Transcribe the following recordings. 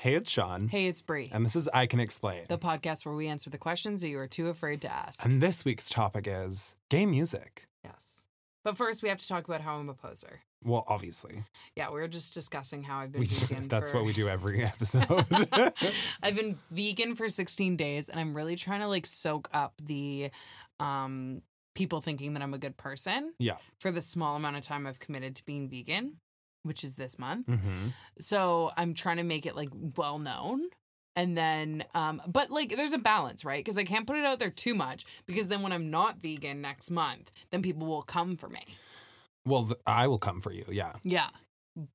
Hey, it's Sean. Hey, it's Brie, And this is I Can Explain. the podcast where we answer the questions that you are too afraid to ask. and this week's topic is gay music. yes. But first, we have to talk about how I'm a poser. Well, obviously. Yeah, we were just discussing how I've been We, vegan. that's for- what we do every episode. I've been vegan for 16 days, and I'm really trying to like soak up the um people thinking that I'm a good person. Yeah. For the small amount of time I've committed to being vegan, which is this month. hmm So I'm trying to make it like well known. And then, um, but like there's a balance, right? Because I can't put it out there too much because then when I'm not vegan next month, then people will come for me. Well, th- I will come for you. Yeah. Yeah.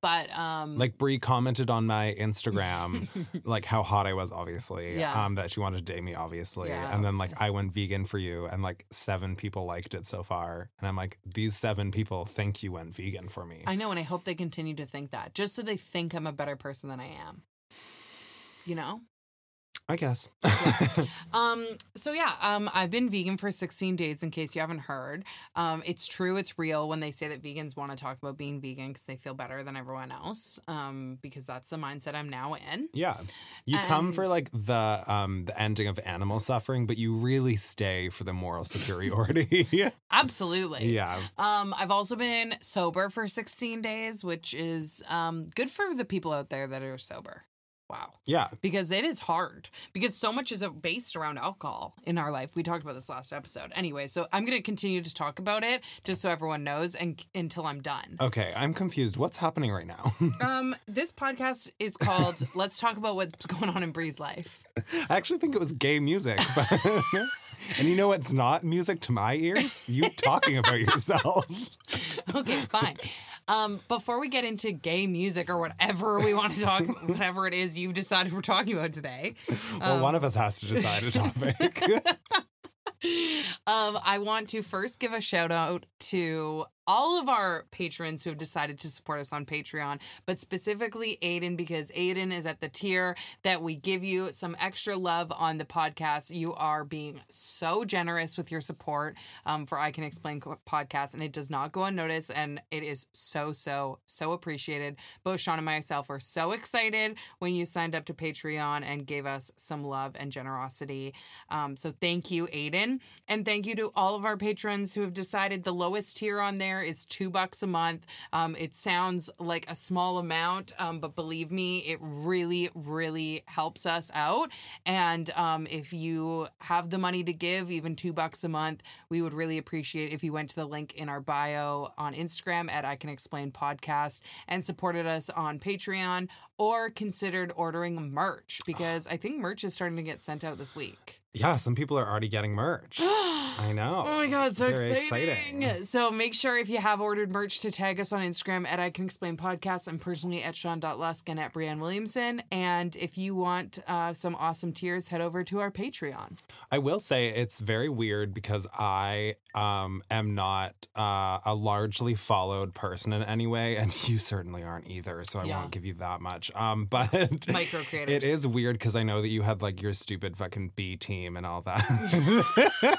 But, um, Like Brie commented on my Instagram, like how hot I was, obviously. Yeah. Um, that she wanted to date me, obviously. Yeah, and then like I went vegan for you, and like seven people liked it so far. And I'm like, these seven people think you went vegan for me. I know, and I hope they continue to think that just so they think I'm a better person than I am. You know? I guess. Um, so yeah, um, I've been vegan for 16 days in case you haven't heard. Um, it's true, it's real when they say that vegans want to talk about being vegan because they feel better than everyone else. Um, because that's the mindset I'm now in. Yeah. You come for like the um the ending of animal suffering, but you really stay for the moral superiority. Absolutely. yeah. Um, I've also been sober for 16 days, which is um good for the people out there that are sober. Wow. Yeah. because it is hard because so much is based around alcohol in our life. We talked about this last episode. Anyway, so I'm going to continue to talk about it just so everyone knows and until I'm done. Okay, I'm confused. What's happening right now? Um this podcast is called Let's Talk About What's Going On in Brie's Life. I actually think it was gay music. But and you know what's not music to my ears? You talking about yourself. Okay, fine. Um before we get into gay music or whatever we want to talk whatever it is you've decided we're talking about today. Well, one of us has to decide a topic. um, I want to first give a shout out to all of our patrons who have decided to support us on Patreon, but specifically Aiden, because Aiden is at the tier that we give you some extra love on the podcast. You are being so generous with your support um, for I Can Explain podcast, and it does not go unnoticed, and it is so, so, so appreciated. Both Sean and myself were so excited when you signed up to Patreon and gave us some love and generosity. Um, so thank you, Aiden. And thank you to all of our patrons who have decided the lowest tier on there is two bucks a month. Um, it sounds like a small amount, um, but believe me, it really, really helps us out. And um, if you have the money to give, even two bucks a month, we would really appreciate if you went to the link in our bio on Instagram at I Can Explain Podcast and supported us on Patreon or considered ordering merch because I think merch is starting to get sent out this week. Yeah, some people are already getting merch. I know. Oh my god, so Very exciting. exciting. So make sure if you have ordered merch to tag us on Instagram at I Can Explain Podcast. I'm personally at Sean.Lusk and at Brianne Williamson. And if you want uh, some awesome tiers, head over to our Patreon. I will say it's very weird because I um am not uh, a largely followed person in any way, and you certainly aren't either. So I Yeah. won't give you that much. Um, but Micro creators. it is weird because I know that you had like your stupid fucking B team and all that.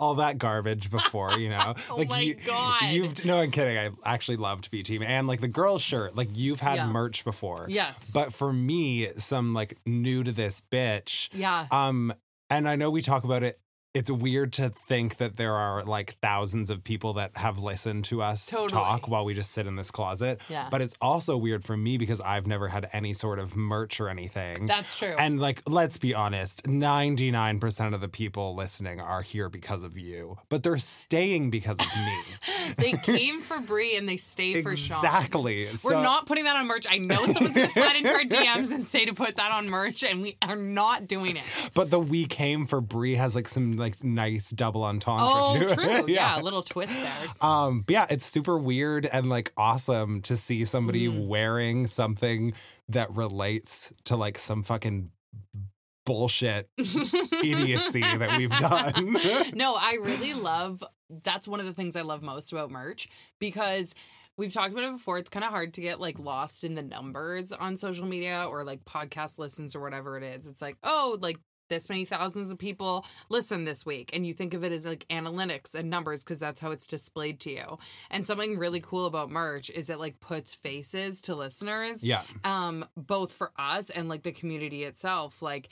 all that garbage before, you know. Oh like my you, God. You've no, I'm kidding. I actually loved B team and like the girl shirt. Like you've had Yeah. merch before. Yes. But for me, some like new to this bitch. yeah. Um, and I know we talk about it. It's weird to think that there are like thousands of people that have listened to us Totally. talk while we just sit in this closet. Yeah. But it's also weird for me because I've never had any sort of merch or anything. That's true. and like, let's be honest, 99% of the people listening are here because of you, but they're staying because of me. they came for Brie and they stay for Sean. exactly. We're not putting that on merch. I know someone's going to slide into our DMs and say to put that on merch, and we are not doing it. But the we came for Brie has like some like nice double entendre Oh, to it. true. yeah. a little twist there. Um, but yeah, it's super weird and like awesome to see somebody Mm. wearing something that relates to like some fucking bullshit idiocy that we've done. no, I really love that's one of the things I love most about merch because we've talked about it before. It's kind of hard to get like lost in the numbers on social media or like podcast listens or whatever it is. It's like, oh, like this many thousands of people listen this week and you think of it as like analytics and numbers because that's how it's displayed to you and something really cool about merch is it like puts faces to listeners Yeah. um both for us and like the community itself like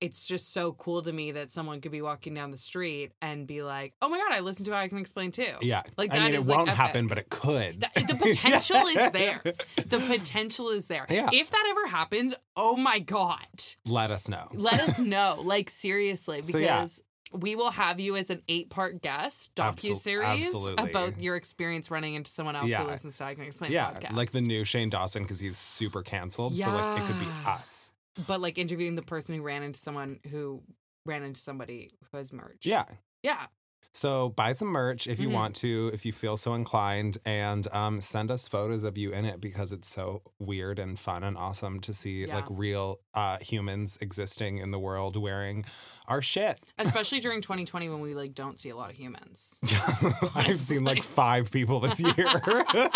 it's just so cool to me that someone could be walking down the street and be like oh my god i listened to i can explain too Yeah. Like, I that mean, is, it won't epic. happen, but it could. the, the potential is there the potential is there Yeah. if that ever happens oh my god Let us know. let us know like seriously So, yeah. because we will have you as an eight part guest docu series about your experience running into someone else Yeah. who listens to I Can Explain Yeah, podcast. like the new Shane Dawson because he's super canceled. So like it could be us. But like interviewing the person who ran into someone who ran into somebody who has merch. Yeah. Yeah. So buy some merch if you Mhm. want to, if you feel so inclined, and um, send us photos of you in it because it's so weird and fun and awesome to see Yeah. like real uh, humans existing in the world wearing our shit. Especially during 2020 when we like don't see a lot of humans. I've seen like five people this year.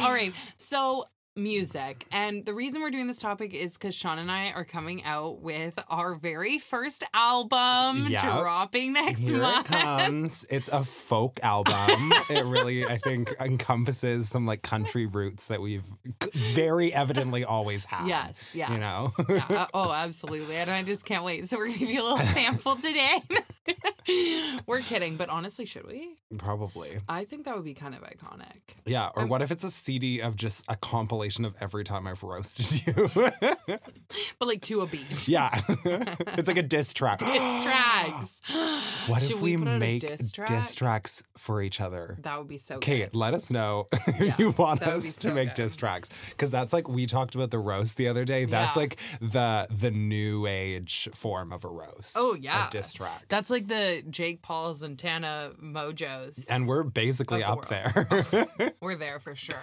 All right. So music. And the reason we're doing this topic is because Sean and I are coming out with our very first album Yep. dropping next Here it month. comes. It's a folk album. it really, I think, encompasses some like country roots that we've very evidently always had. Yes, yeah. You know? Yeah, uh, oh, absolutely. And I just can't wait. So we're going to give you a little sample today. we're kidding, but honestly, should we? Probably. I think that would be kind of iconic. Yeah. Or Um, what if it's a CD of just a compilation of every time I've roasted you? But like to a beat. yeah. it's like a diss track. Diss tracks. What Should if we, a make diss track? diss tracks for each other? That would be so Okay, good. let us know if Yeah, you want that would be us to make good. diss tracks because that's like we talked about the roast the other day. That's Yeah. like the the new age form of a roast. Oh, yeah. a diss track. That's like the Jake Pauls and Tana Mongeaus. and we're basically Of up the there. we're there for sure.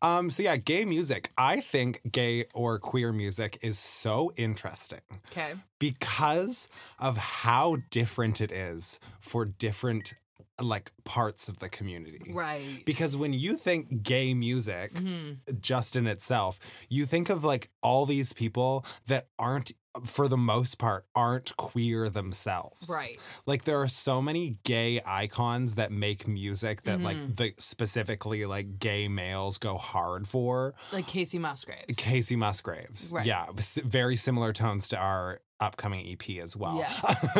um, so yeah, gay music. I think gay or queer music is so interesting Okay. because of how different it is for different like parts of the community. Right. Because when you think gay music, Mhm. just in itself, you think of like all these people that aren't, for the most part, aren't queer themselves. Right. Like there are so many gay icons that make music that Mm-hmm. like the specifically like gay males go hard for. Like Kacey Musgraves. Kacey Musgraves. Right. Yeah. Very similar tones to our upcoming EP as well. Yes.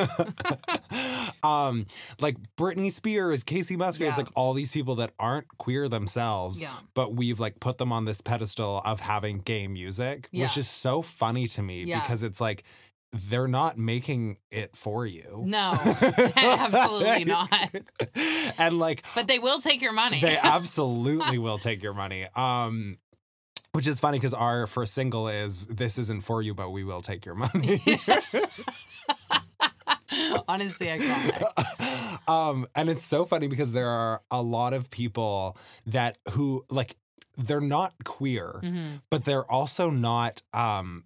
um, like Britney Spears, Kacey Musgraves, Yeah. like all these people that aren't queer themselves, Yeah. but we've like put them on this pedestal of having gay music, Yeah. which is so funny to me because it's like they're not making it for you. No, absolutely not. and like But they will take your money. they absolutely will take your money. Um which is funny because our first single is "This isn't for you, but we will take your money." Honestly, iconic. um, and it's so funny because there are a lot of people that who like they're not queer, Mhm. but they're also not um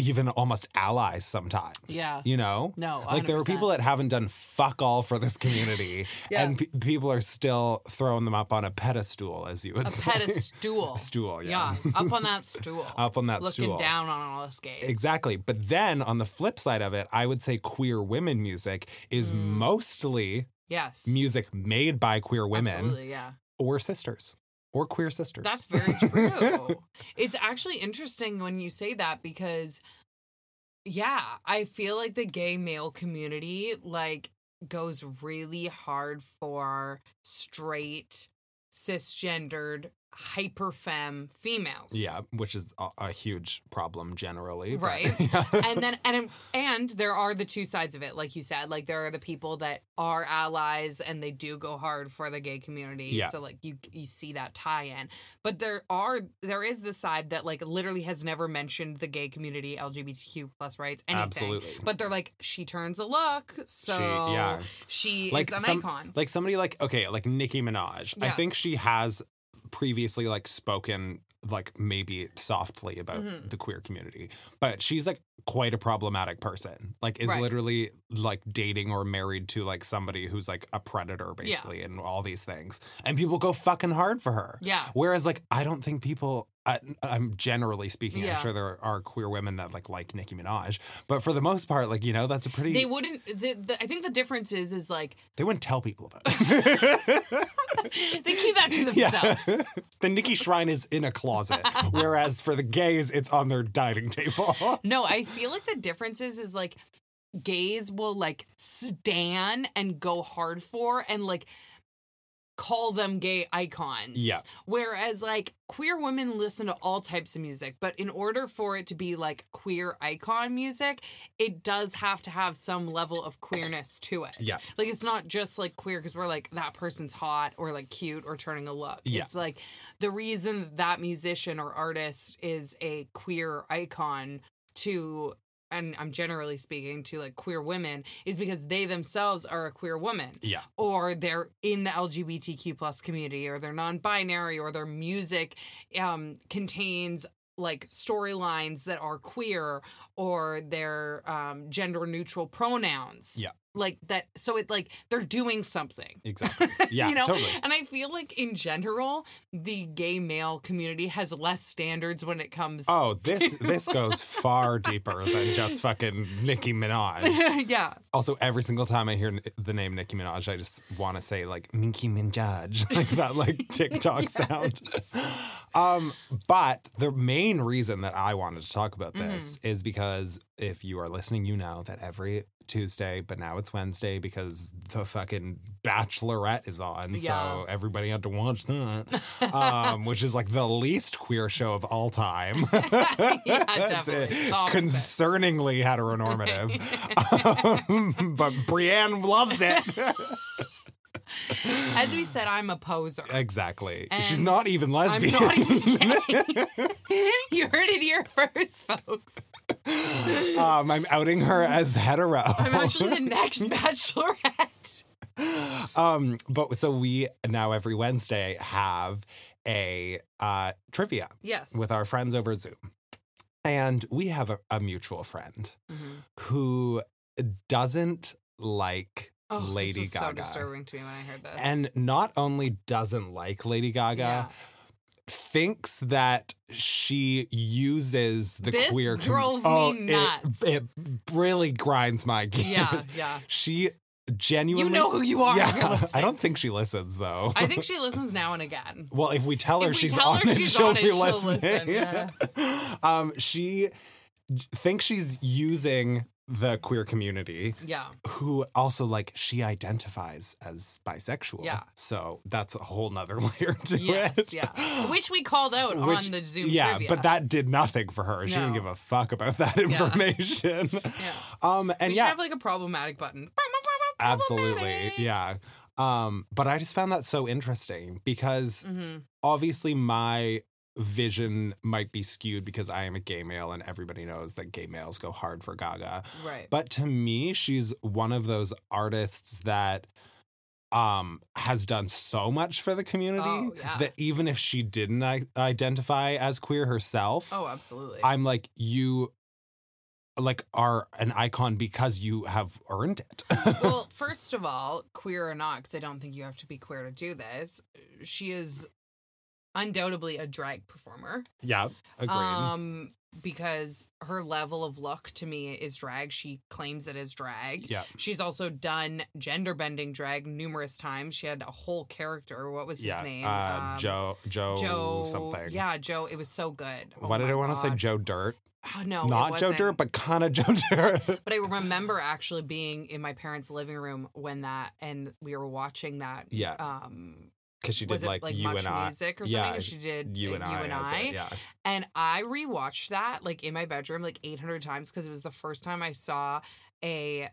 even almost allies sometimes. Yeah. you know. No, Like there are people that haven't done fuck all for this community, Yeah. and pe- people are still throwing them up on a pedestal, as you would a say. pedestal. Stool, Yeah, yeah. up on that stool. up on that looking stool. down on all us gays. Exactly. But then on the flip side of it, I would say queer women music is Mm. mostly Yes. music made by queer women Absolutely, yeah. or sisters or queer sisters. That's very true. it's actually interesting when you say that because yeah, I feel like the gay male community like goes really hard for straight cisgendered hyperfemme females. yeah, which is a, a huge problem generally. but- Right. Yeah. and then and and there are the two sides of it like you said like there are the people that are allies and they do go hard for the gay community Yeah. so like you you see that tie in but there are there is the side that like literally has never mentioned the gay community lgbtq plus rights anything Absolutely. but they're like she turns a look so yeah. she like is an some, icon like somebody like okay, like Nicki Minaj. I think she has previously like spoken like maybe softly about Mhm. the queer community, but she's like quite a problematic person. Like is Right. literally like dating or married to like somebody who's like a predator basically and all these things. And people go fucking hard for her. yeah Whereas like I don't think people I, I'm generally speaking. Yeah. I'm sure there are queer women that like like Nicki Minaj, but for the most part, like you know, that's a pretty. They wouldn't. The, the, I think the difference is is like they wouldn't tell people about it. they keep that to themselves. the Nicki shrine is in a closet, whereas for the gays, it's on their dining table. No, I feel like the difference is is like gays will like stan and go hard for and like call them gay icons. Yeah. Whereas like queer women listen to all types of music, but in order for it to be like queer icon music, it does have to have some level of queerness to it. Yeah. Like it's not just like queer because we're like that person's hot or like cute or turning a look. Yeah. It's like the reason that musician or artist is a queer icon to and I'm generally speaking to like queer women is because they themselves are a queer woman yeah, or they're in the LGBTQ plus community or they're non-binary or their music um, contains like storylines that are queer or their um, gender neutral pronouns. Yeah. Like that so it like they're doing something. exactly. Yeah, you know? totally. And I feel like in general, the gay male community has less standards when it comes Oh, this this goes far deeper than just fucking Nicki Minaj. yeah. Also, every single time I hear the name Nicki Minaj, I just want to say like Nicki Minaj, like that like TikTok sound. Um, but the main reason that I wanted to talk about this Mm-hmm. is because if you are listening, you know that every Tuesday, but now it's Wednesday because the fucking Bachelorette is on, Yeah. so everybody had to watch that, um, which is like the least queer show of all time. Yeah, uh, definitely. Concerningly heteronormative. um, but Brianne loves it. As we said, I'm a poser. exactly. She's not even lesbian. not even you heard it here first, folks. um, I'm outing her as hetero. I'm actually the next bachelorette. um, but so we now every Wednesday have a uh, trivia Yes. with our friends over Zoom. And we have a, a mutual friend Mhm. who doesn't like Oh, Lady Gaga. so disturbing to me when I heard this. and not only doesn't like Lady Gaga, yeah. Thinks that she uses the This queer drove me oh, nuts. It, it really grinds my gears. yeah, yeah. She genuinely You know who you are. Yeah. I don't think she listens though. I think she listens now and again. well, if we tell her If we she's tell on her it, she's she'll on it, be she'll listening. listen, yeah. um, she thinks she's using the queer community Yeah. who also like she identifies as bisexual. Yeah. So that's a whole nother layer to it. Yeah. Which we called out Which- on the Zoom yeah, trivia. but that did nothing for her. She didn't give a fuck about that information. yeah. Um, and we yeah, should have like a problematic button. absolutely, Problematic. yeah. Um, but I just found that so interesting because Mm-hmm. obviously my vision might be skewed because I am a gay male and everybody knows that gay males go hard for Gaga. Right. But to me, she's one of those artists that um has done so much for the community Oh, yeah. that even if she didn't I- identify as queer herself, oh, absolutely. I'm like you like are an icon because you have earned it. well, first of all, queer or not, because I don't think you have to be queer to do this. She is undoubtedly a drag performer. yeah, agreed. Um, because her level of look to me is drag. She claims it as drag. yeah. She's also done gender bending drag numerous times. She had a whole character. What was his Yeah, name? uh, Um, Joe, Joe, Joe something. Yeah, Joe. It was so good. Oh What did I want to say? Joe Dirt, Oh, no, not Joe. Dirt, but kind of Joe Dirt. But I remember actually being in my parents' living room when that, and we were watching that. yeah, Um, because she did like, like you much and I. music or yeah. She did you and you I. and I, yeah. and I rewatched that like in my bedroom like 800 times because it was the first time I saw a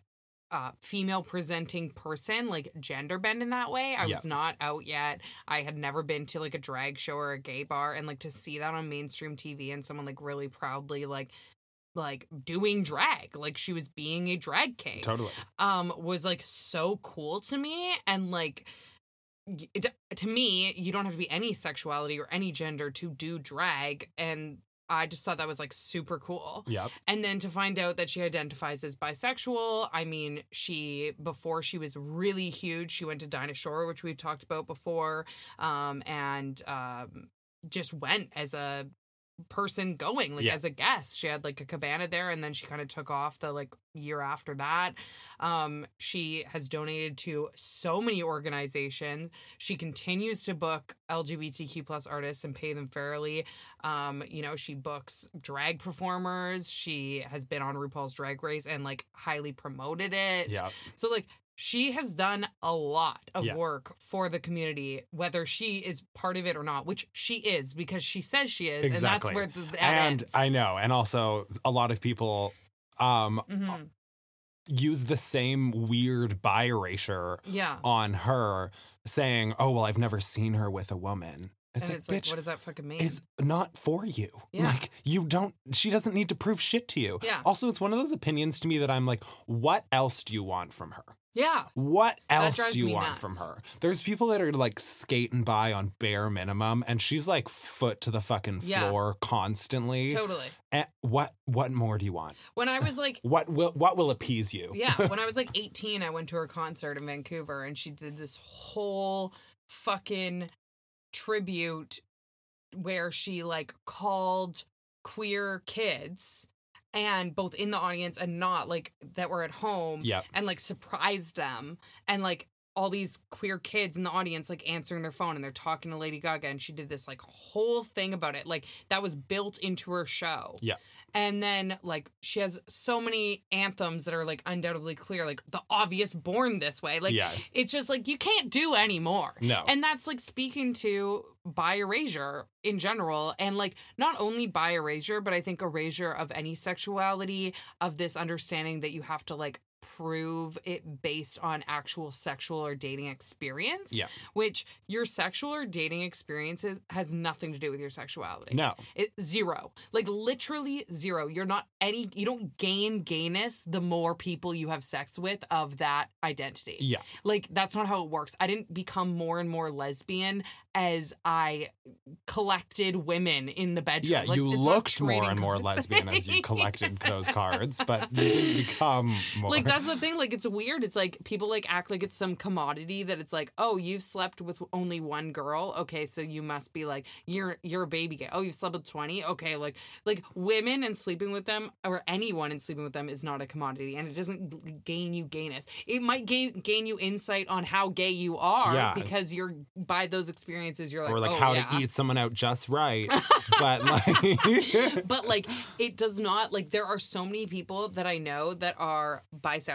uh, female presenting person like gender bend in that way. I Yeah. was not out yet. I had never been to like a drag show or a gay bar, and like to see that on mainstream TV and someone like really proudly like like doing drag like she was being a drag king Totally. um was like so cool to me and like it, to me you don't have to be any sexuality or any gender to do drag and I just thought that was like super cool. Yep. And then to find out that she identifies as bisexual, I mean, she before she was really huge, she went to Dinah Shore, which we've talked about before, um, and um, just went as a person going like Yeah. as a guest. She had like a cabana there and then she kind of took off the like year after that. Um she has donated to so many organizations. She continues to book LGBTQ plus artists and pay them fairly. Um you know, she books drag performers. She has been on RuPaul's Drag Race and like highly promoted it. Yeah. So like she has done a lot of Yeah. work for the community, whether she is part of it or not, which she is because she says she is, Exactly. and that's where the, and ends. I know, and also a lot of people um Mhm. use the same weird bi erasure Yeah, on her, saying, "Oh well, I've never seen her with a woman." It's and like, it's like, bitch, what does that fucking mean? it's not for you. Yeah. Like you don't. She doesn't need to prove shit to you. Yeah. Also, it's one of those opinions to me that I'm like, what else do you want from her? Yeah, What else do you want from her? There's people that are like skating by on bare minimum, and she's like foot to the fucking Yeah. floor constantly. totally. Eh, what what more do you want? When I was like. What will what will appease you? Yeah, when I was like 18, I went to her concert in Vancouver and she did this whole fucking tribute where she like called queer kids and both in the audience and not like that were at home Yep. and like surprised them and like all these queer kids in the audience like answering their phone and they're talking to Lady Gaga and she did this like whole thing about it like that was built into her show. Yeah. And then like she has so many anthems that are like undoubtedly clear like the obvious born this way. Like yeah. it's just like you can't do anymore. No. And that's like speaking to bi erasure in general. And like not only bi erasure, but I think erasure of any sexuality, of this understanding that you have to like prove it based on actual sexual or dating experience. Yeah. Which your sexual or dating experiences has nothing to do with your sexuality. no. It zero. Like literally zero. You're not any you don't gain gayness the more people you have sex with of that identity. Yeah. Like that's not how it works. I didn't become more and more lesbian as I collected women in the bedroom. Yeah, Like, you looked more and more lesbian as you collected those cards, but you didn't become more. Like that's the thing. Like it's weird. It's like people like act like it's some commodity that it's like, oh, you've slept with only one girl. Okay, so you must be like you're you're a baby gay. Oh, you've slept with twenty. Okay, like like women and sleeping with them or anyone and sleeping with them is not a commodity, and it doesn't gain you gayness. It might gain gain you insight on how gay you are Yeah. because you're by those experiences. You're like, or like oh, how yeah. to eat someone out just right. but like but like it does not like there are so many people that I know that are bisexual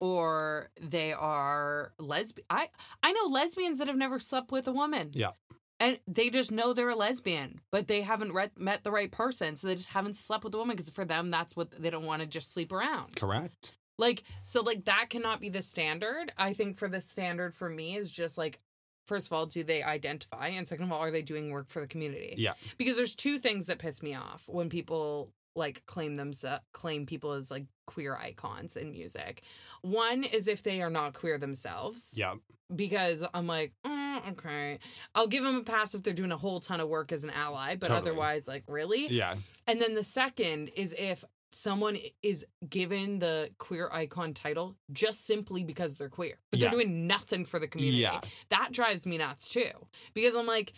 or they are lesbian. I I know lesbians that have never slept with a woman. Yeah. And they just know they're a lesbian, but they haven't re- met the right person, so they just haven't slept with a woman because for them that's what they don't want to just sleep around. correct. Like so like that cannot be the standard. I think for the standard for me is just like first of all, do they identify? And second of all, are they doing work for the community? Yeah. Because there's two things that piss me off when people like claim themselves claim people as like queer icons in music. One is if they are not queer themselves. Yeah. Because I'm like, mm, okay, I'll give them a pass if they're doing a whole ton of work as an ally, but Totally. otherwise, like, really? Yeah. And then the second is if someone is given the queer icon title just simply because they're queer, but Yeah. they're doing nothing for the community. Yeah. That drives me nuts too. Because I'm like,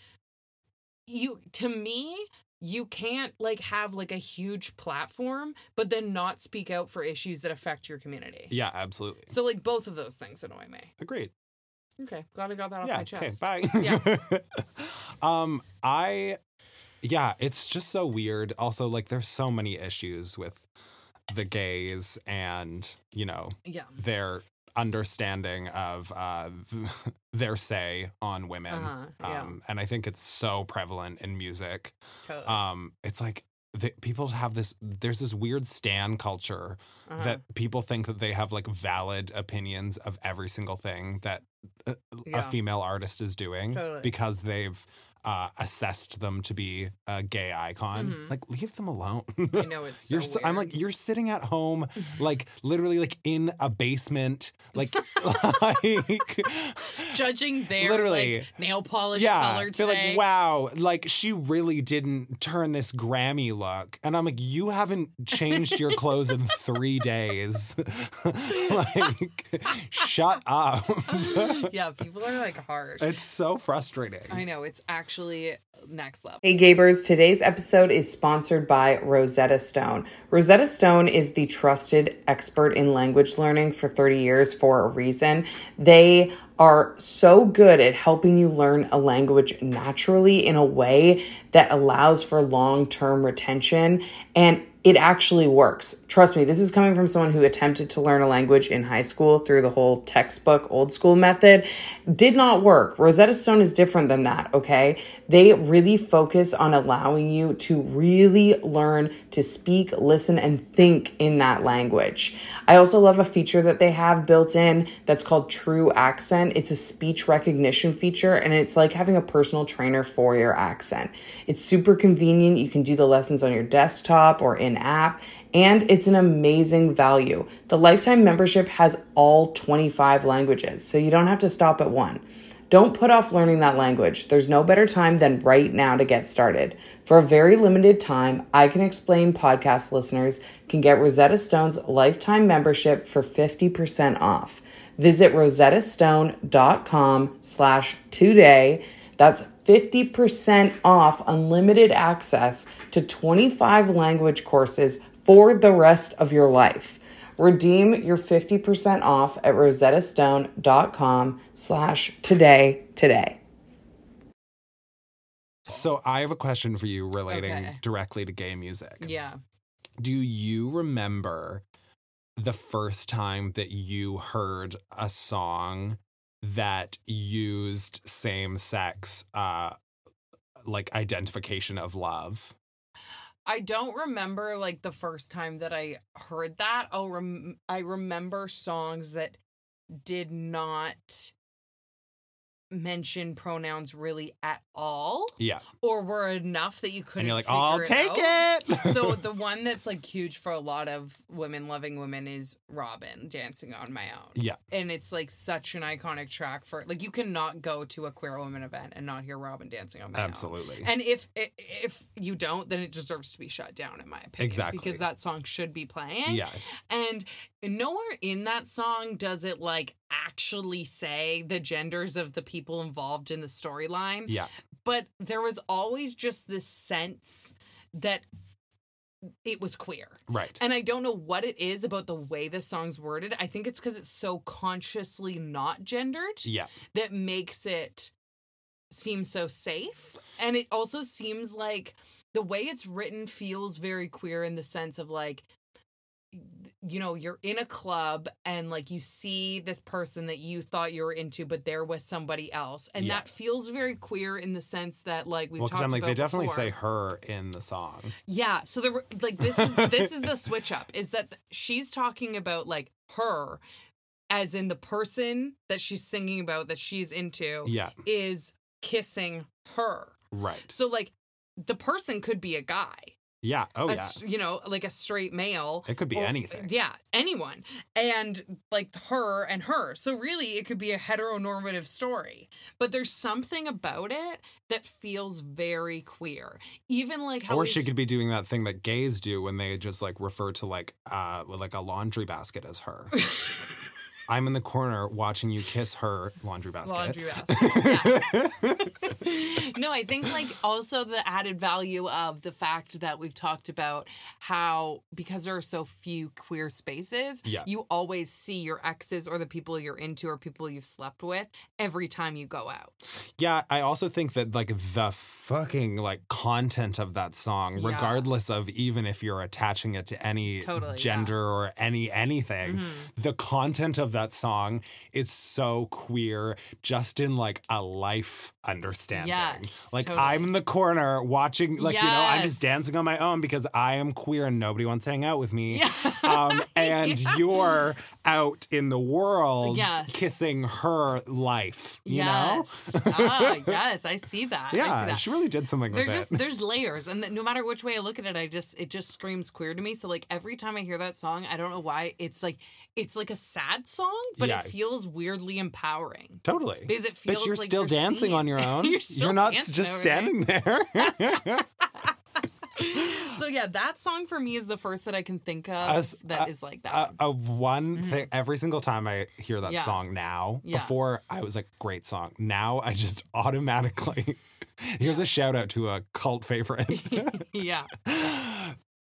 you, to me, you can't like have like a huge platform, but then not speak out for issues that affect your community. Yeah, absolutely. So, like, both of those things annoy me. Agreed. Okay. Glad I got that off yeah. my Okay. chest. Bye. Yeah. um, I, yeah, it's just so weird. Also, like, there's so many issues with the gays and you know Yeah. their understanding of uh, their say on women. Uh-huh. Yeah. Um, and I think it's so prevalent in music. totally. Um, it's like the, people have this. There's this weird stan culture Uh-huh. that people think that they have like valid opinions of every single thing that a, a female artist is doing Totally. because they've uh, assessed them to be a gay icon. Mhm. Like, leave them alone. I know it's so You're so, I'm like you're sitting at home like literally like in a basement like like judging their Literally. like nail polish yeah color they're today. like wow like she really didn't turn this Grammy look and I'm like you haven't changed your clothes in 3 days like shut up yeah, people are like harsh. it's so frustrating I know it's actually actually next level. Hey Gabers, today's episode is sponsored by Rosetta Stone. Rosetta Stone is the trusted expert in language learning for 30 years for a reason. They are so good at helping you learn a language naturally in a way that allows for long term retention and it actually works. Trust me, this is coming from someone who attempted to learn a language in high school through the whole textbook old school method. Did not work. Rosetta Stone is different than that, okay? They really focus on allowing you to really learn to speak, listen, and think in that language. I also love a feature that they have built in that's called True Accent. It's a speech recognition feature, and it's like having a personal trainer for your accent. It's super convenient. You can do the lessons on your desktop or in app, and it's an amazing value. The lifetime membership has all 25 languages, so you don't have to stop at one. Don't put off learning that language. There's no better time than right now to get started. For a very limited time, I Can Explain podcast listeners can get Rosetta Stone's lifetime membership for 50% off. Visit rosettastone.com slash today. That's 50% off unlimited access to 25 language courses for the rest of your life. Redeem your 50% off at rosettastone.com slash today today. So I have a question for you relating Okay. directly to gay music. Yeah. Do you remember the first time that you heard a song that used same sex uh like identification of love? I don't remember like the first time that I heard that. Oh, rem- I remember songs that did not mention pronouns really at all Yeah. or were enough that you couldn't And you're like, I'll it take out. it. so the one that's like huge for a lot of women loving women is Robyn dancing on my own. Yeah. And it's like such an iconic track for like you cannot go to a queer woman event and not hear Robyn dancing on my own. Absolutely. And if if you don't, then it deserves to be shut down, in my opinion. Exactly. Because that song should be playing. yeah. And nowhere in that song does it like actually say the genders of the people involved in the storyline. Yeah. But there was always just this sense that it was queer. Right. And I don't know what it is about the way the song's worded. I think it's because it's so consciously not gendered yeah. that makes it seem so safe. And it also seems like the way it's written feels very queer in the sense of like, you know, you're in a club and like you see this person that you thought you were into, but they're with somebody else. And Yeah. that feels very queer in the sense that like we've Well, talked because I'm like, about they definitely before. say her in the song. Yeah. So there were like this is this is the switch up is that she's talking about like her as in the person that she's singing about that she's into Yeah. is kissing her. Right. So like the person could be a guy. Yeah. Oh, a yeah. you know, like a straight male. It could be or- anything. Yeah, anyone. And like her and her. So really it could be a heteronormative story. But there's something about it that feels very queer. Even like how Or she could be doing that thing that gays do when they just like refer to like uh like a laundry basket as her. I'm in the corner watching you kiss her laundry basket. Laundry basket. Yeah. no, I think like also the added value of the fact that we've talked about how because there are so few queer spaces, Yeah. you always see your exes or the people you're into or people you've slept with every time you go out. Yeah, I also think that like the fucking like content of that song, Yeah. regardless of even if you're attaching it to any Totally, yeah. gender or any anything, Mhm. the content of that song is so queer just in like a life understanding. Yes, like totally. I'm in the corner watching like you know, I'm just dancing on my own because I am queer and nobody wants to hang out with me. Yeah. Um, and Yeah. you're out in the world Yes. kissing her life. You yes. know? ah, yes, I see that. I see Yeah, that. she really did something there's just it. there's layers and no matter which way i look at it i just it just screams queer to me so like every time i hear that song i don't know why it's like it's like a sad song but Yeah. it feels weirdly empowering Totally. because it feels But you're like still you're dancing singing. on your own. you're, still not just over there. standing there. so yeah that song for me is the first that i can think of Us- that uh, is like that uh, one. uh, one thing every single time I hear that Mm-hmm. Yeah. song now. Yeah. Before I was like, great song. Now I just automatically Here's a shout out to a cult favorite. yeah.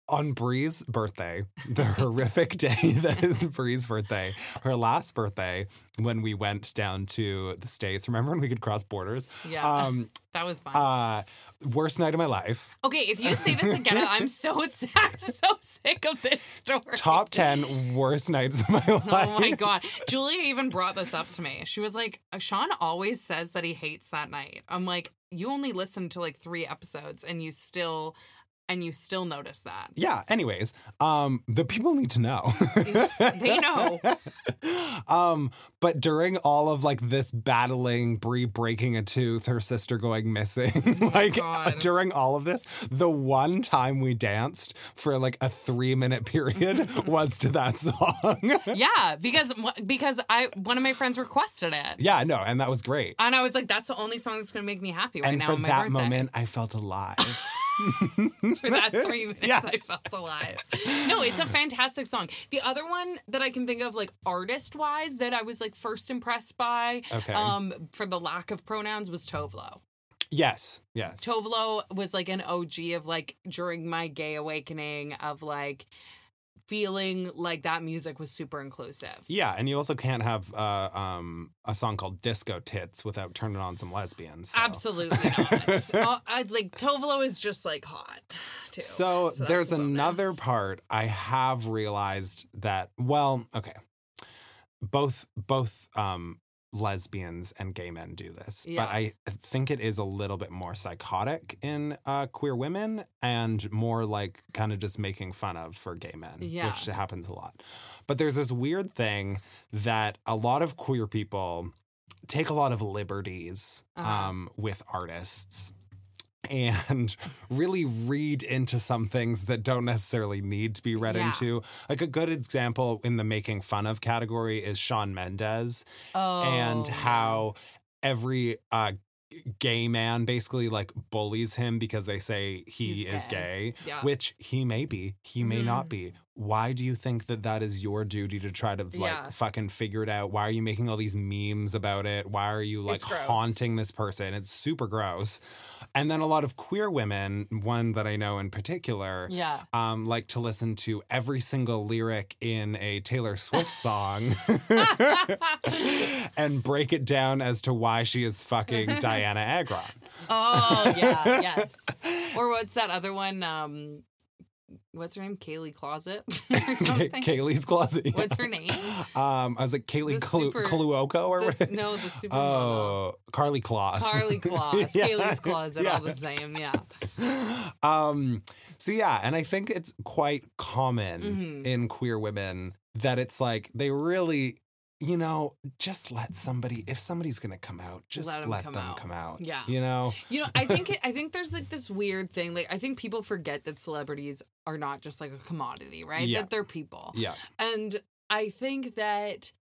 On Brie's birthday, the horrific day that is Brie's birthday, her last birthday, when we went down to the States. Remember when we could cross borders? Yeah. Um, that was fun. uh, worst night of my life. okay, if you say this again, I'm so sad. So sick of this story. Top 10 worst nights of my life. Oh my god. Julia even brought this up to me. She was like, Sean always says that he hates that night. I'm like, you only listened to like three episodes and you still and you still notice that. Yeah, anyways, um, the people need to know. They know. um, but during all of like this battling, Brie breaking a tooth, her sister going missing, oh like uh, God. during all of this, the one time we danced for like a three minute period was to that song. Yeah, because because I one of my friends requested it. yeah, no, and that was great. And I was like, that's the only song that's gonna make me happy right and now. for my that birthday. moment, I felt alive. for that three minutes, Yeah. I felt alive. No, it's a fantastic song. The other one that I can think of, like artist wise, that I was like first impressed by, Okay. um, for the lack of pronouns, was Tove Lo. yes, yes. Tove Lo was like an OG of like during my gay awakening of like feeling like that music was super inclusive. Yeah, and you also can't have uh, um, a song called "Disco Tits" without turning on some lesbians. so. Absolutely not. Uh, I, like Tove Lo is just like hot too. So, that's there's another part I have realized that well, okay. Both both um lesbians and gay men do this. Yeah. But I think it is a little bit more psychotic in uh queer women and more like kind of just making fun of for gay men, Yeah. which happens a lot. But there's this weird thing that a lot of queer people take a lot of liberties Uh-huh. um with artists and really read into some things that don't necessarily need to be read Yeah. into. Like a good example in the making fun of category is Shawn Mendes Oh, and how every uh gay man basically like bullies him because they say he He's is gay. gay, Yeah. which he may be, he may not Mhm. be. Why do you think that that is your duty to try to like Yeah. fucking figure it out? Why are you making all these memes about it? Why are you like haunting this person? It's super gross. And then a lot of queer women, one that I know in particular, Yeah. um, like to listen to every single lyric in a Taylor Swift song and break it down as to why she is fucking Dianna Agron. Oh yeah, yes. Or what's that other one? Um, what's her name? Kaylee Closet Kaylee's closet. yeah. What's her name? Um, I was like Kaylee Kalu- Kaluoko or The, what? no, the super. Oh, Karlie Kloss. Karlie Kloss, Yeah. Kaylee's Closet, Yeah. all the same. Yeah. Um, so yeah, and I think it's quite common Mhm. in queer women that it's like they really, you know, just let somebody if somebody's gonna come out, just Let let, 'em them, come out. come out. Yeah. You know? You know, I think it, I think there's like this weird thing. Like I think people forget that celebrities are not just like a commodity, right? Yeah. That they're people. Yeah. And I think that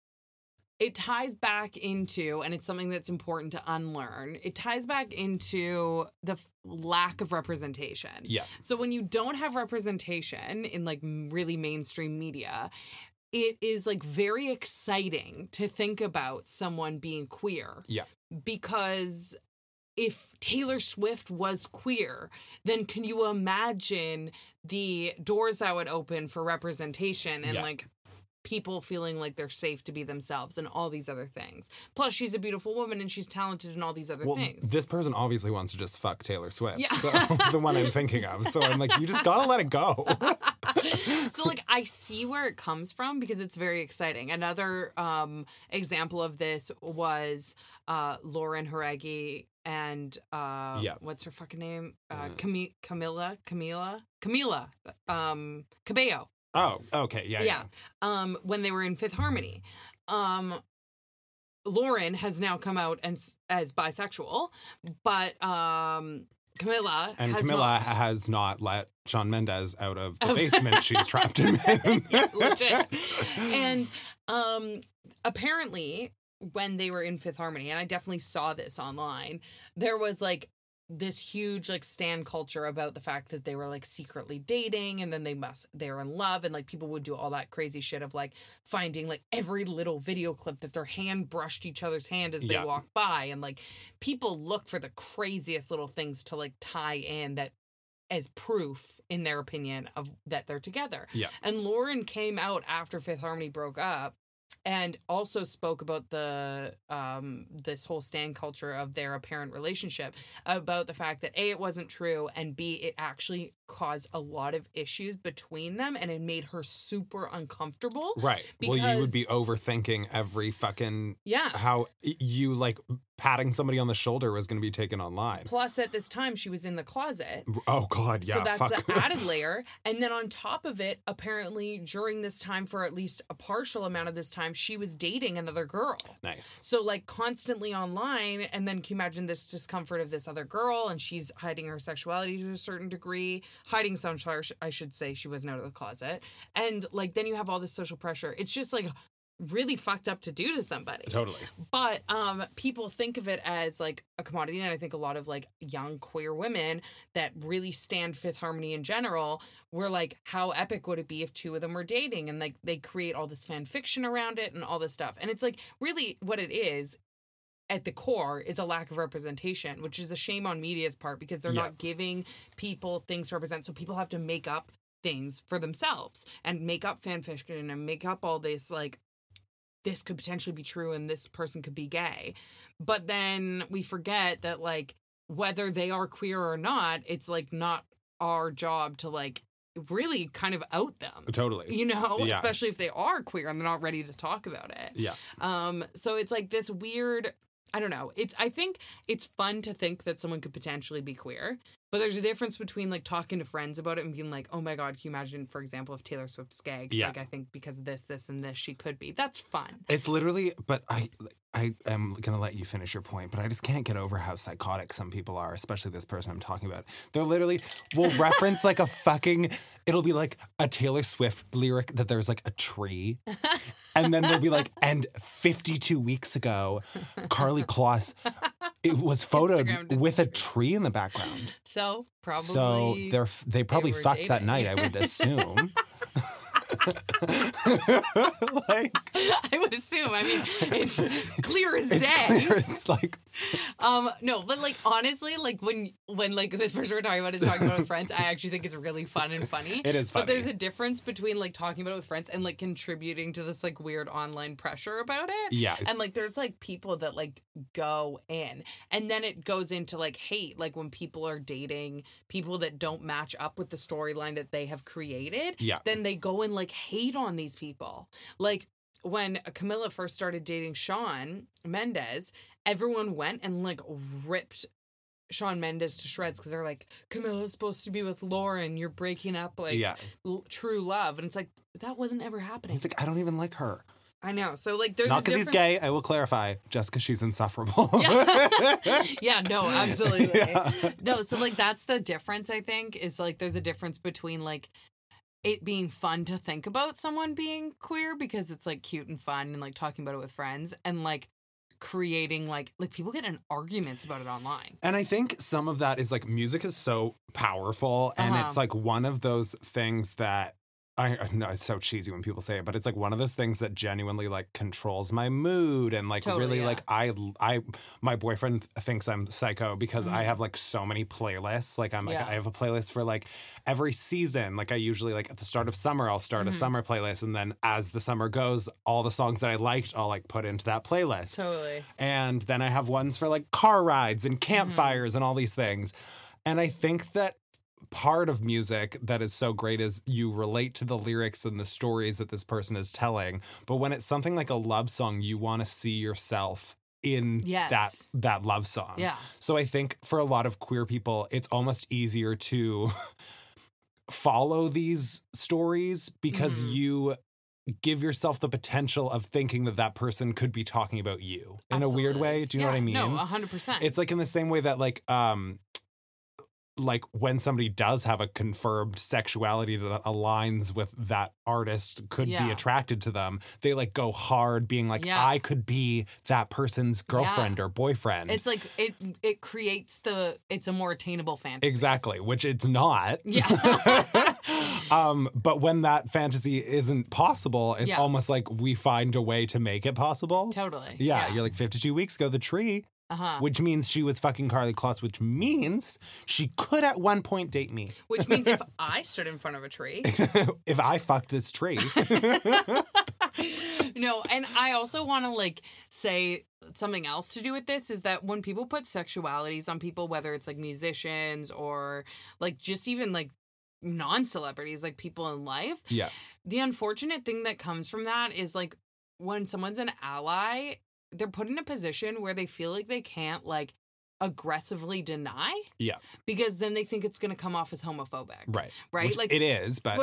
it ties back into, and it's something that's important to unlearn, it ties back into the f- lack of representation. Yeah. So when you don't have representation in like really mainstream media, it is like very exciting to think about someone being queer. Yeah. Because if Taylor Swift was queer, then can you imagine the doors that would open for representation and Yeah. like people feeling like they're safe to be themselves and all these other things. Plus she's a beautiful woman and she's talented and all these other Well, things. this person obviously wants to just fuck Taylor Swift. Yeah. So the one I'm thinking of. So I'm like, you just gotta let it go. so like I see where it comes from because it's very exciting. Another um example of this was uh Lauren Jauregui and uh Yeah. what's her fucking name? Uh, Uh, Cami- Camila Camila Camila um Cabello. Oh, okay. Yeah. Yeah. Um when they were in Fifth Harmony. Um Lauren has now come out as as bisexual, but um Camila And has Camila not. has not let Shawn Mendes out of the basement she's trapped in. Yeah, legit. And um apparently when they were in Fifth Harmony, and I definitely saw this online, there was like this huge like stan culture about the fact that they were like secretly dating and then they must they're in love and like people would do all that crazy shit of like finding like every little video clip that their hand brushed each other's hand as they Yeah. walked by and like people look for the craziest little things to like tie in that as proof in their opinion of that they're together. Yeah. And Lauren came out after Fifth Harmony broke up and also spoke about the um this whole stan culture of their apparent relationship about the fact that a it wasn't true and b it actually caused a lot of issues between them and it made her super uncomfortable Right. well, you would be overthinking every fucking yeah how you like patting somebody on the shoulder was going to be taken online. plus at this time she was in the closet Oh God, yeah. so that's fuck. the added layer. And then on top of it, apparently during this time, for at least a partial amount of this time, she was dating another girl. nice. So like constantly online, and then can you imagine this discomfort of this other girl, and she's hiding her sexuality to a certain degree, hiding some, I should say, she wasn't out of the closet, and like then you have all this social pressure. It's just like really fucked up to do to somebody. Totally. but um people think of it as like a commodity. And i think a lot of like young queer women that really stan fifth harmony in general were like how epic would it be if two of them were dating? And like they create all this fan fiction around it and all this stuff. And it's like really what it is at the core is a lack of representation which is a shame on media's part because they're Yeah. not giving people things to represent so people have to make up things for themselves and make up fan fiction and make up all this like this could potentially be true and this person could be gay. But then we forget that like whether they are queer or not, it's like not our job to like really kind of out them. Totally. You know, Yeah. especially if they are queer and they're not ready to talk about it. Yeah. Um so it's like this weird I don't know. It's I think it's fun to think that someone could potentially be queer, but there's a difference between like talking to friends about it and being like, "Oh my god, can you imagine for example if Taylor Swift's gay?" 'Cause, Yeah. like I think because of this this and this she could be. That's fun. It's literally, but I, I am gonna let you finish your point, but I just can't get over how psychotic some people are, especially this person I'm talking about. They're literally will reference like a fucking. It'll be like a Taylor Swift lyric that there's like a tree, and then they'll be like, and 52 weeks ago, Karlie Kloss, it was photoed with a tree in the background. So probably So they're they probably were fucked that night, I would assume. like I would assume. I mean, it's clear as it's day. clear. It's like Um, no, but like honestly, like when when like this person we're talking about is talking about with friends, I actually think it's really fun and funny. It is But there's a difference between like talking about it with friends and like contributing to this like weird online pressure about it. Yeah. And like there's like people that like go in and then it goes into like hate, like when people are dating people that don't match up with the storyline that they have created. Yeah. Then they go and like hate on these people. Like when Camila first started dating Shawn Mendes, everyone went and like ripped Shawn Mendes to shreds because they're like, Camila's supposed to be with Lauren. You're breaking up like yeah. l- true love. And it's like, that wasn't ever happening. He's like, I don't even like her. I know. So like there's Not because he's gay, I will clarify, just because she's insufferable. yeah, no, absolutely. Yeah. No, so like that's the difference I think is like there's a difference between like it being fun to think about someone being queer because it's like cute and fun and like talking about it with friends and like creating like like people get in arguments about it online. And I think some of that is like music is so powerful, and Uh-huh. it's like one of those things that I know it's so cheesy when people say it, but it's like one of those things that genuinely like controls my mood and like Totally, really yeah. like I I my boyfriend thinks I'm psycho because I Mhm. have like so many playlists. Like I'm like Yeah. I have a playlist for like every season. Like I usually like at the start of summer I'll start a summer playlist, and then as the summer goes, all the songs that I liked I'll like put into that playlist. Totally. And then I have ones for like car rides Mm-hmm. and campfires and all these things. And I think that part of music that is so great is you relate to the lyrics and the stories that this person is telling. But when it's something like a love song, you want to see yourself in Yes. that that love song. Yeah. So I think for a lot of queer people, it's almost easier to follow these stories because Mhm. you give yourself the potential of thinking that that person could be talking about you in a weird way. Do you know what I mean? No, hundred percent. It's like in the same way that like um like when somebody does have a confirmed sexuality that aligns with that artist could be attracted to them they like go hard being like Yeah. i could be that person's girlfriend or boyfriend It's like it it creates the it's a more attainable fantasy. exactly which it's not Yeah. um but when that fantasy isn't possible it's Yeah. almost like we find a way to make it possible totally. yeah, you're like 52 weeks ago the tree uh-huh. which means she was fucking Karlie Kloss, which means she could at one point date me Which means if I stood in front of a tree, if I fucked this tree. no, and I also want to like say something else to do with this is that when people put sexualities on people, whether it's like musicians or like just even like non celebrities, like people in life, yeah, the unfortunate thing that comes from that is like when someone's an ally, they're put in a position where they feel like they can't like aggressively deny yeah, because then they think it's going to come off as homophobic. right, Right? Which Like- it is, but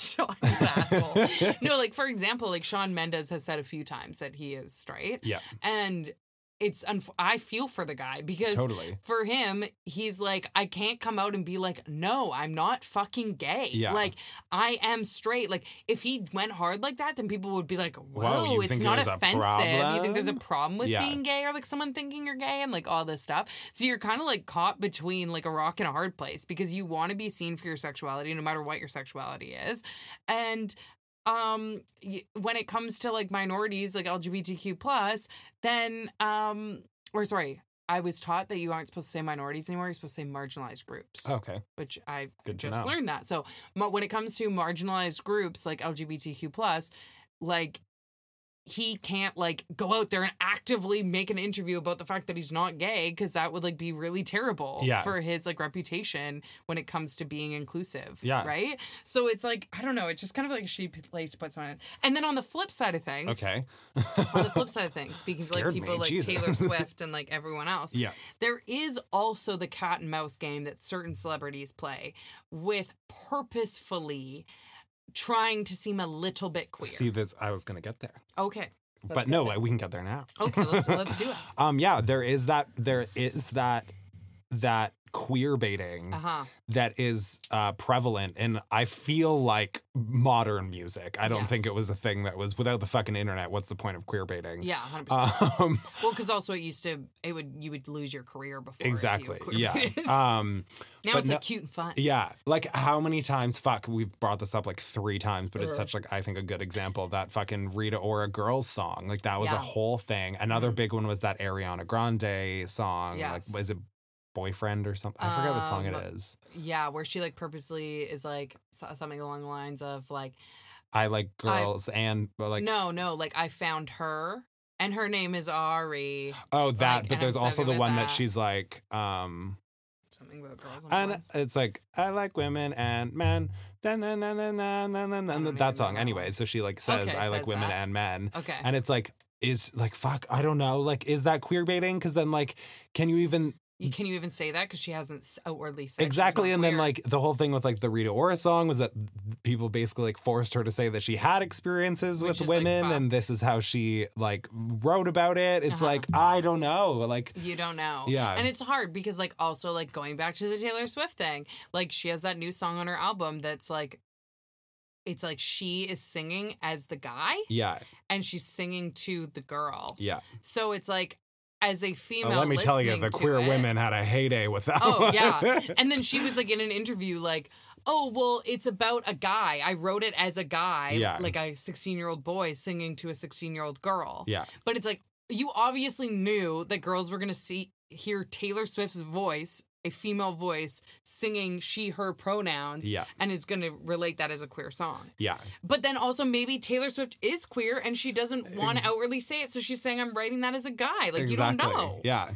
Shawn is an asshole. No, like for example, like Shawn Mendes has said a few times that he is straight, yeah, and it's unf- I feel for the guy because totally. for him, he's like, I can't come out and be like, no, I'm not fucking gay. Yeah. Like, I am straight. Like, if he went hard like that, then people would be like, Whoa, whoa, it's not offensive. You think there's a problem? with Yeah. being gay or like someone thinking you're gay and like all this stuff. So you're kind of like caught between like a rock and a hard place because you want to be seen for your sexuality no matter what your sexuality is. And um when it comes to like minorities like lgbtq plus then um or sorry i was taught that you aren't supposed to say minorities anymore you're supposed to say marginalized groups Okay, which i good just learned that. So when it comes to marginalized groups like lgbtq plus like he can't like go out there and actively make an interview about the fact that he's not gay because that would like be really terrible Yeah. for his like reputation when it comes to being inclusive Yeah. right so it's like i don't know it's just kind of like a shitty place to put someone in and then on the flip side of things Okay, on the flip side of things speaking to like people me, like Jesus. taylor swift and like everyone else yeah, there is also the cat and mouse game that certain celebrities play with purposefully trying to seem a little bit queer. see this. I was gonna get there, okay. But no, there. we can get there now. Okay, let's let's do it. Um, yeah, there is that. There is that. That queer baiting Uh huh. that is uh, prevalent and I feel like modern music. I don't think it was a thing that was without the fucking internet. What's the point of queer baiting? Yeah, hundred percent. Um, Well, because also it used to it would you would lose your career before exactly. Yeah. Um, now it's no- like cute and fun. yeah. Like how many times? Fuck, we've brought this up like three times, but it's Uh. such like I think a good example that fucking Rita Ora girls song. Like that was a Yeah. Mm-hmm. whole thing. Another big one was that Ariana Grande song. Yes. Like was it boyfriend or something? I forget what song it Um. Yeah, where she like purposely is like something along the lines of like I like girls and but like no no like I found her and her name is Ari oh that. like, but there's so also the one that that. she's like um. something about girls. And And it's like I like women and men. Then then then then then then then that song. that Anyway, so she like says Okay, I like women that. and men. okay. And it's like is like fuck. I don't know. Like is that queer baiting? Because then like can you even You- Can you even say that because she hasn't outwardly said exactly? And then like the whole thing with like the Rita Ora song was that people basically like forced her to say that she had experiences Which with is, like, women and this is how she like wrote about it. It's Uh-huh. like I don't know. Like you don't know. Yeah. and it's hard because like also like going back to the Taylor Swift thing, like she has that new song on her album that's like. It's like she is singing as the guy yeah, and she's singing to the girl. yeah. So it's like, as a Oh, female, let me tell you, the queer it- women had a heyday with that. Oh one. yeah. And then she was like in an interview like, "Oh, well, it's about a guy. I wrote it as a guy, Yeah. like a 16-year-old boy singing to a 16-year-old girl." yeah. But it's like you obviously knew that girls were to see hear Taylor Swift's voice, a female voice singing she her pronouns Yeah. and is going to relate that as a queer song. Yeah. But then also maybe Taylor Swift is queer and she doesn't want Ex- to outwardly say it so she's saying I'm writing that as a guy. Like exactly. you don't know Yeah.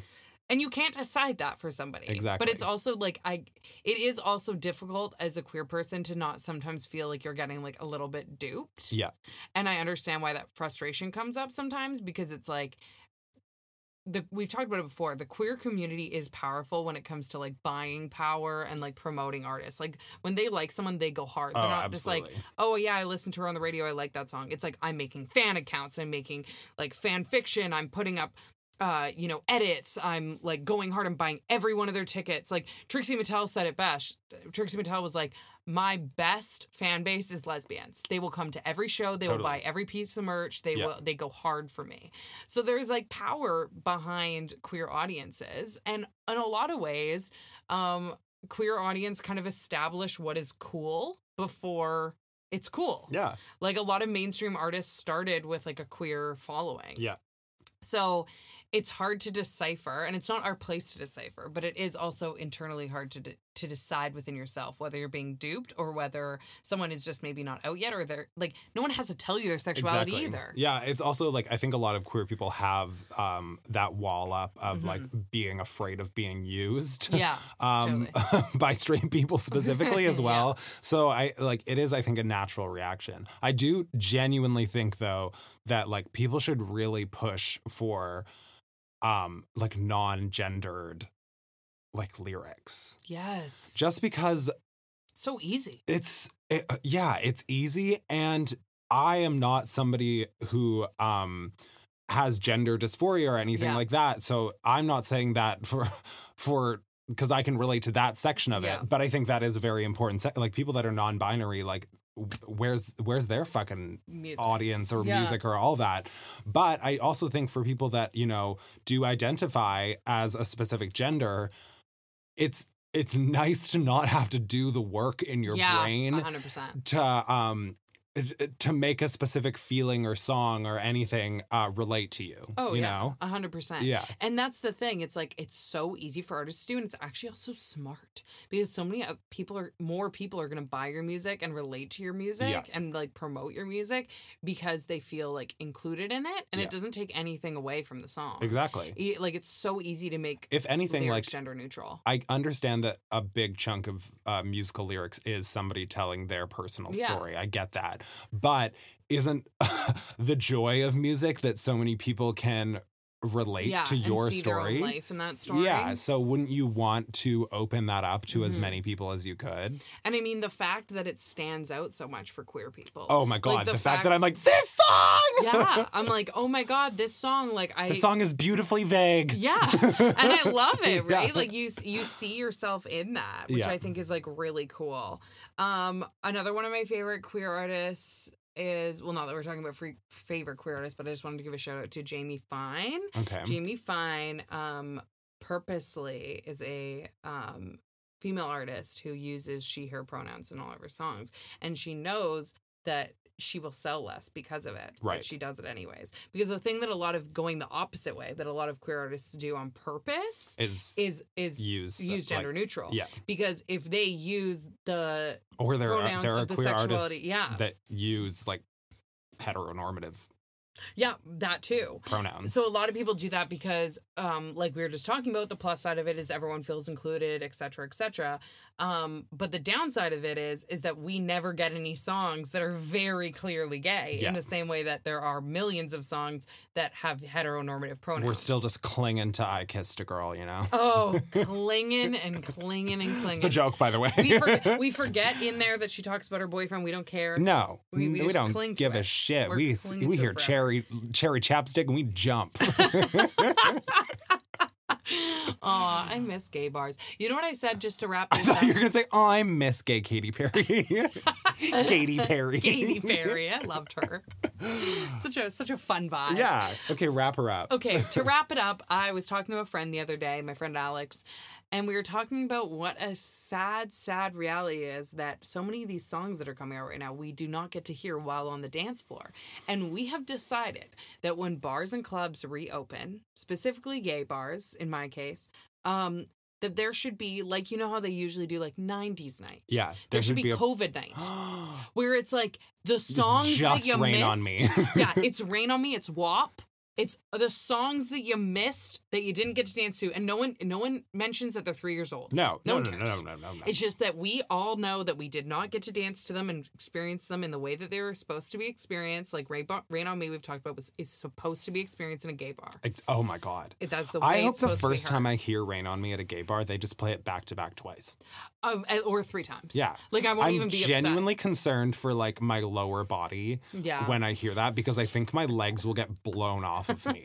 and you can't decide that for somebody Exactly. but it's also like i it is also difficult as a queer person to not sometimes feel like you're getting like a little bit duped Yeah. and i understand why that frustration comes up sometimes because it's like the we've talked about it before the queer community is powerful when it comes to like buying power and like promoting artists like when they like someone they go hard they're Oh, not just like oh yeah i listened to her on the radio i like that song it's like i'm making fan accounts i'm making like fan fiction i'm putting up uh, you know, edits. I'm like going hard. I'm buying every one of their tickets. Like Trixie Mattel said it best. Trixie Mattel was like, my best fan base is lesbians. They will come to every show. They will buy every piece of merch. They Yeah. will. They go hard for me. So there's like power behind queer audiences, and in a lot of ways, um, queer audience kind of establish what is cool before it's cool. Yeah. Like a lot of mainstream artists started with like a queer following. Yeah. So it's hard to decipher, and it's not our place to decipher, but it is also internally hard to de- to decide within yourself whether you're being duped or whether someone is just maybe not out yet, or they're like no one has to tell you their sexuality either. Yeah, it's also like I think a lot of queer people have um, that wall up of like being afraid of being used. Mm-hmm. Yeah, Um, by straight people specifically as Yeah. well. So I like it is I think a natural reaction. I do genuinely think though that like people should really push for um like non-gendered like lyrics. Yes, Just because so easy. it's it, uh, yeah it's easy and i am not somebody who um has gender dysphoria or anything Yeah. like that so i'm not saying that for for because i can relate to that section of Yeah. it but i think that is a very important se- like people that are non-binary like where's where's their fucking Music. audience or Yeah. music or all that. But I also think for people that, you know, do identify as a specific gender, it's it's nice to not have to do the work in your yeah, brain hundred percent. to um to make a specific feeling or song or anything uh relate to you. Oh you yeah, know? hundred percent. Yeah. And that's the thing. It's like it's so easy for artists to do, and it's actually also smart because so many uh, people are more people are going to buy your music and relate to your music Yeah. and like promote your music because they feel like included in it, and Yeah. it doesn't take anything away from the song. Exactly. Like it's so easy to make If anything like gender neutral. I understand that a big chunk of uh, musical lyrics is somebody telling their personal Yeah. story. I get that. But isn't the joy of music that so many people can relate yeah, to and your see their own story? life in that story. Yeah, so wouldn't you want to open that up to as Mhm. many people as you could? and I mean the fact that it stands out so much for queer people. Oh my god, Like, the, the fact, fact- that I'm like this song. yeah, I'm like, oh my god, this song, like I the song is beautifully vague. Yeah, and I love it, Yeah. right? Like you you see yourself in that, which Yeah. I think is like really cool. Um, another one of my favorite queer artists is well, not that we're talking about free favorite queer artists, but I just wanted to give a shout out to Jamie Fine. Okay. Jamie Fine, um, purposely is a um female artist who uses she her pronouns in all of her songs, and she knows that she will sell less because of it. Right. But she does it anyways. Because the thing that a lot of going the opposite way that a lot of queer artists do on purpose is is is use use the- like- gender neutral. yeah. Because if they use the or there are there are of the queer artists sexuality, yeah. that use like heteronormative yeah, that too. pronouns. So a lot of people do that because, um, like we were just talking about, the plus side of it is everyone feels included, et cetera, et cetera. Um, but the downside of it is, is that we never get any songs that are very clearly gay Yeah. in the same way that there are millions of songs that have heteronormative pronouns. We're still just clinging to I kissed a girl, you know? oh clinging and clinging and clinging. It's a joke, by the way. We forget, we forget in there that she talks about her boyfriend. We don't care. no, We- we we, don't give a it. shit. We're we we hear cherry cherry chapstick and we jump. Aw, I miss gay bars. You know what I said just to wrap I this thought up? you were gonna say, "Oh, I miss gay Katy Perry." Katy Perry. Katy Perry. I loved her. Such a such a fun vibe. Yeah. Okay, wrap her up. Okay, to wrap it up, I was talking to a friend the other day, my friend Alex, and we were talking about what a sad, sad reality is that so many of these songs that are coming out right now, we do not get to hear while on the dance floor. And we have decided that when bars and clubs reopen, specifically gay bars, in my case, um, that there should be like you know how they usually do like 90s night. Yeah, There, should, be, a- COVID night where it's like the songs just that you Rain missed. on Me. yeah, it's rain on me. It's WAP. It's the songs that you missed that you didn't get to dance to, and no one, no one mentions that they're three years old. No, No no, no, no, no, no, no. It's just that we all know that we did not get to dance to them and experience them in the way that they were supposed to be experienced. Like Rain, Rain on Me, we've talked about, was is supposed to be experienced in a gay bar. It's- oh my god. It- That's the way I hope the supposed to be first time. I hear "Rain on Me" at a gay bar, they just play it back to back twice. Or three times. Yeah, like I won't even be. I'm even be genuinely concerned for like my lower body Yeah. when I hear that because I think my legs will get blown off of me.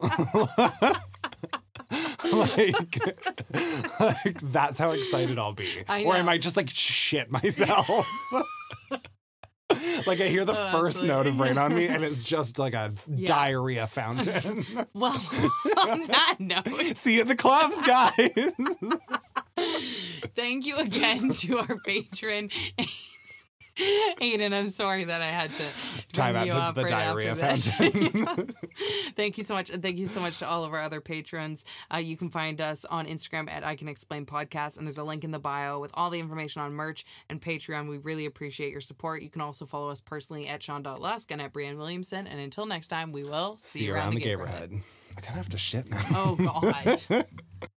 like, like that's how excited I'll be. I Or I might just like shit myself. like I hear the Oh, first absolutely. note of rain on me and it's just like a Yeah. diarrhea fountain. Well, on that note, See you at the clubs, guys. Thank you again to our patron. Aiden, I'm sorry that I had to Time out you to the right diarrhea fountain. thank you so much, and thank you so much to all of our other patrons. Uh, you can find us on Instagram at I Can Explain Podcast, and there's a link in the bio with all the information on merch and Patreon. We really appreciate your support. You can also follow us personally at Sean.Lusk and at Brianne Williamson. And until next time, we will see, See you around the neighborhood. I kind of have to shit now. Oh God.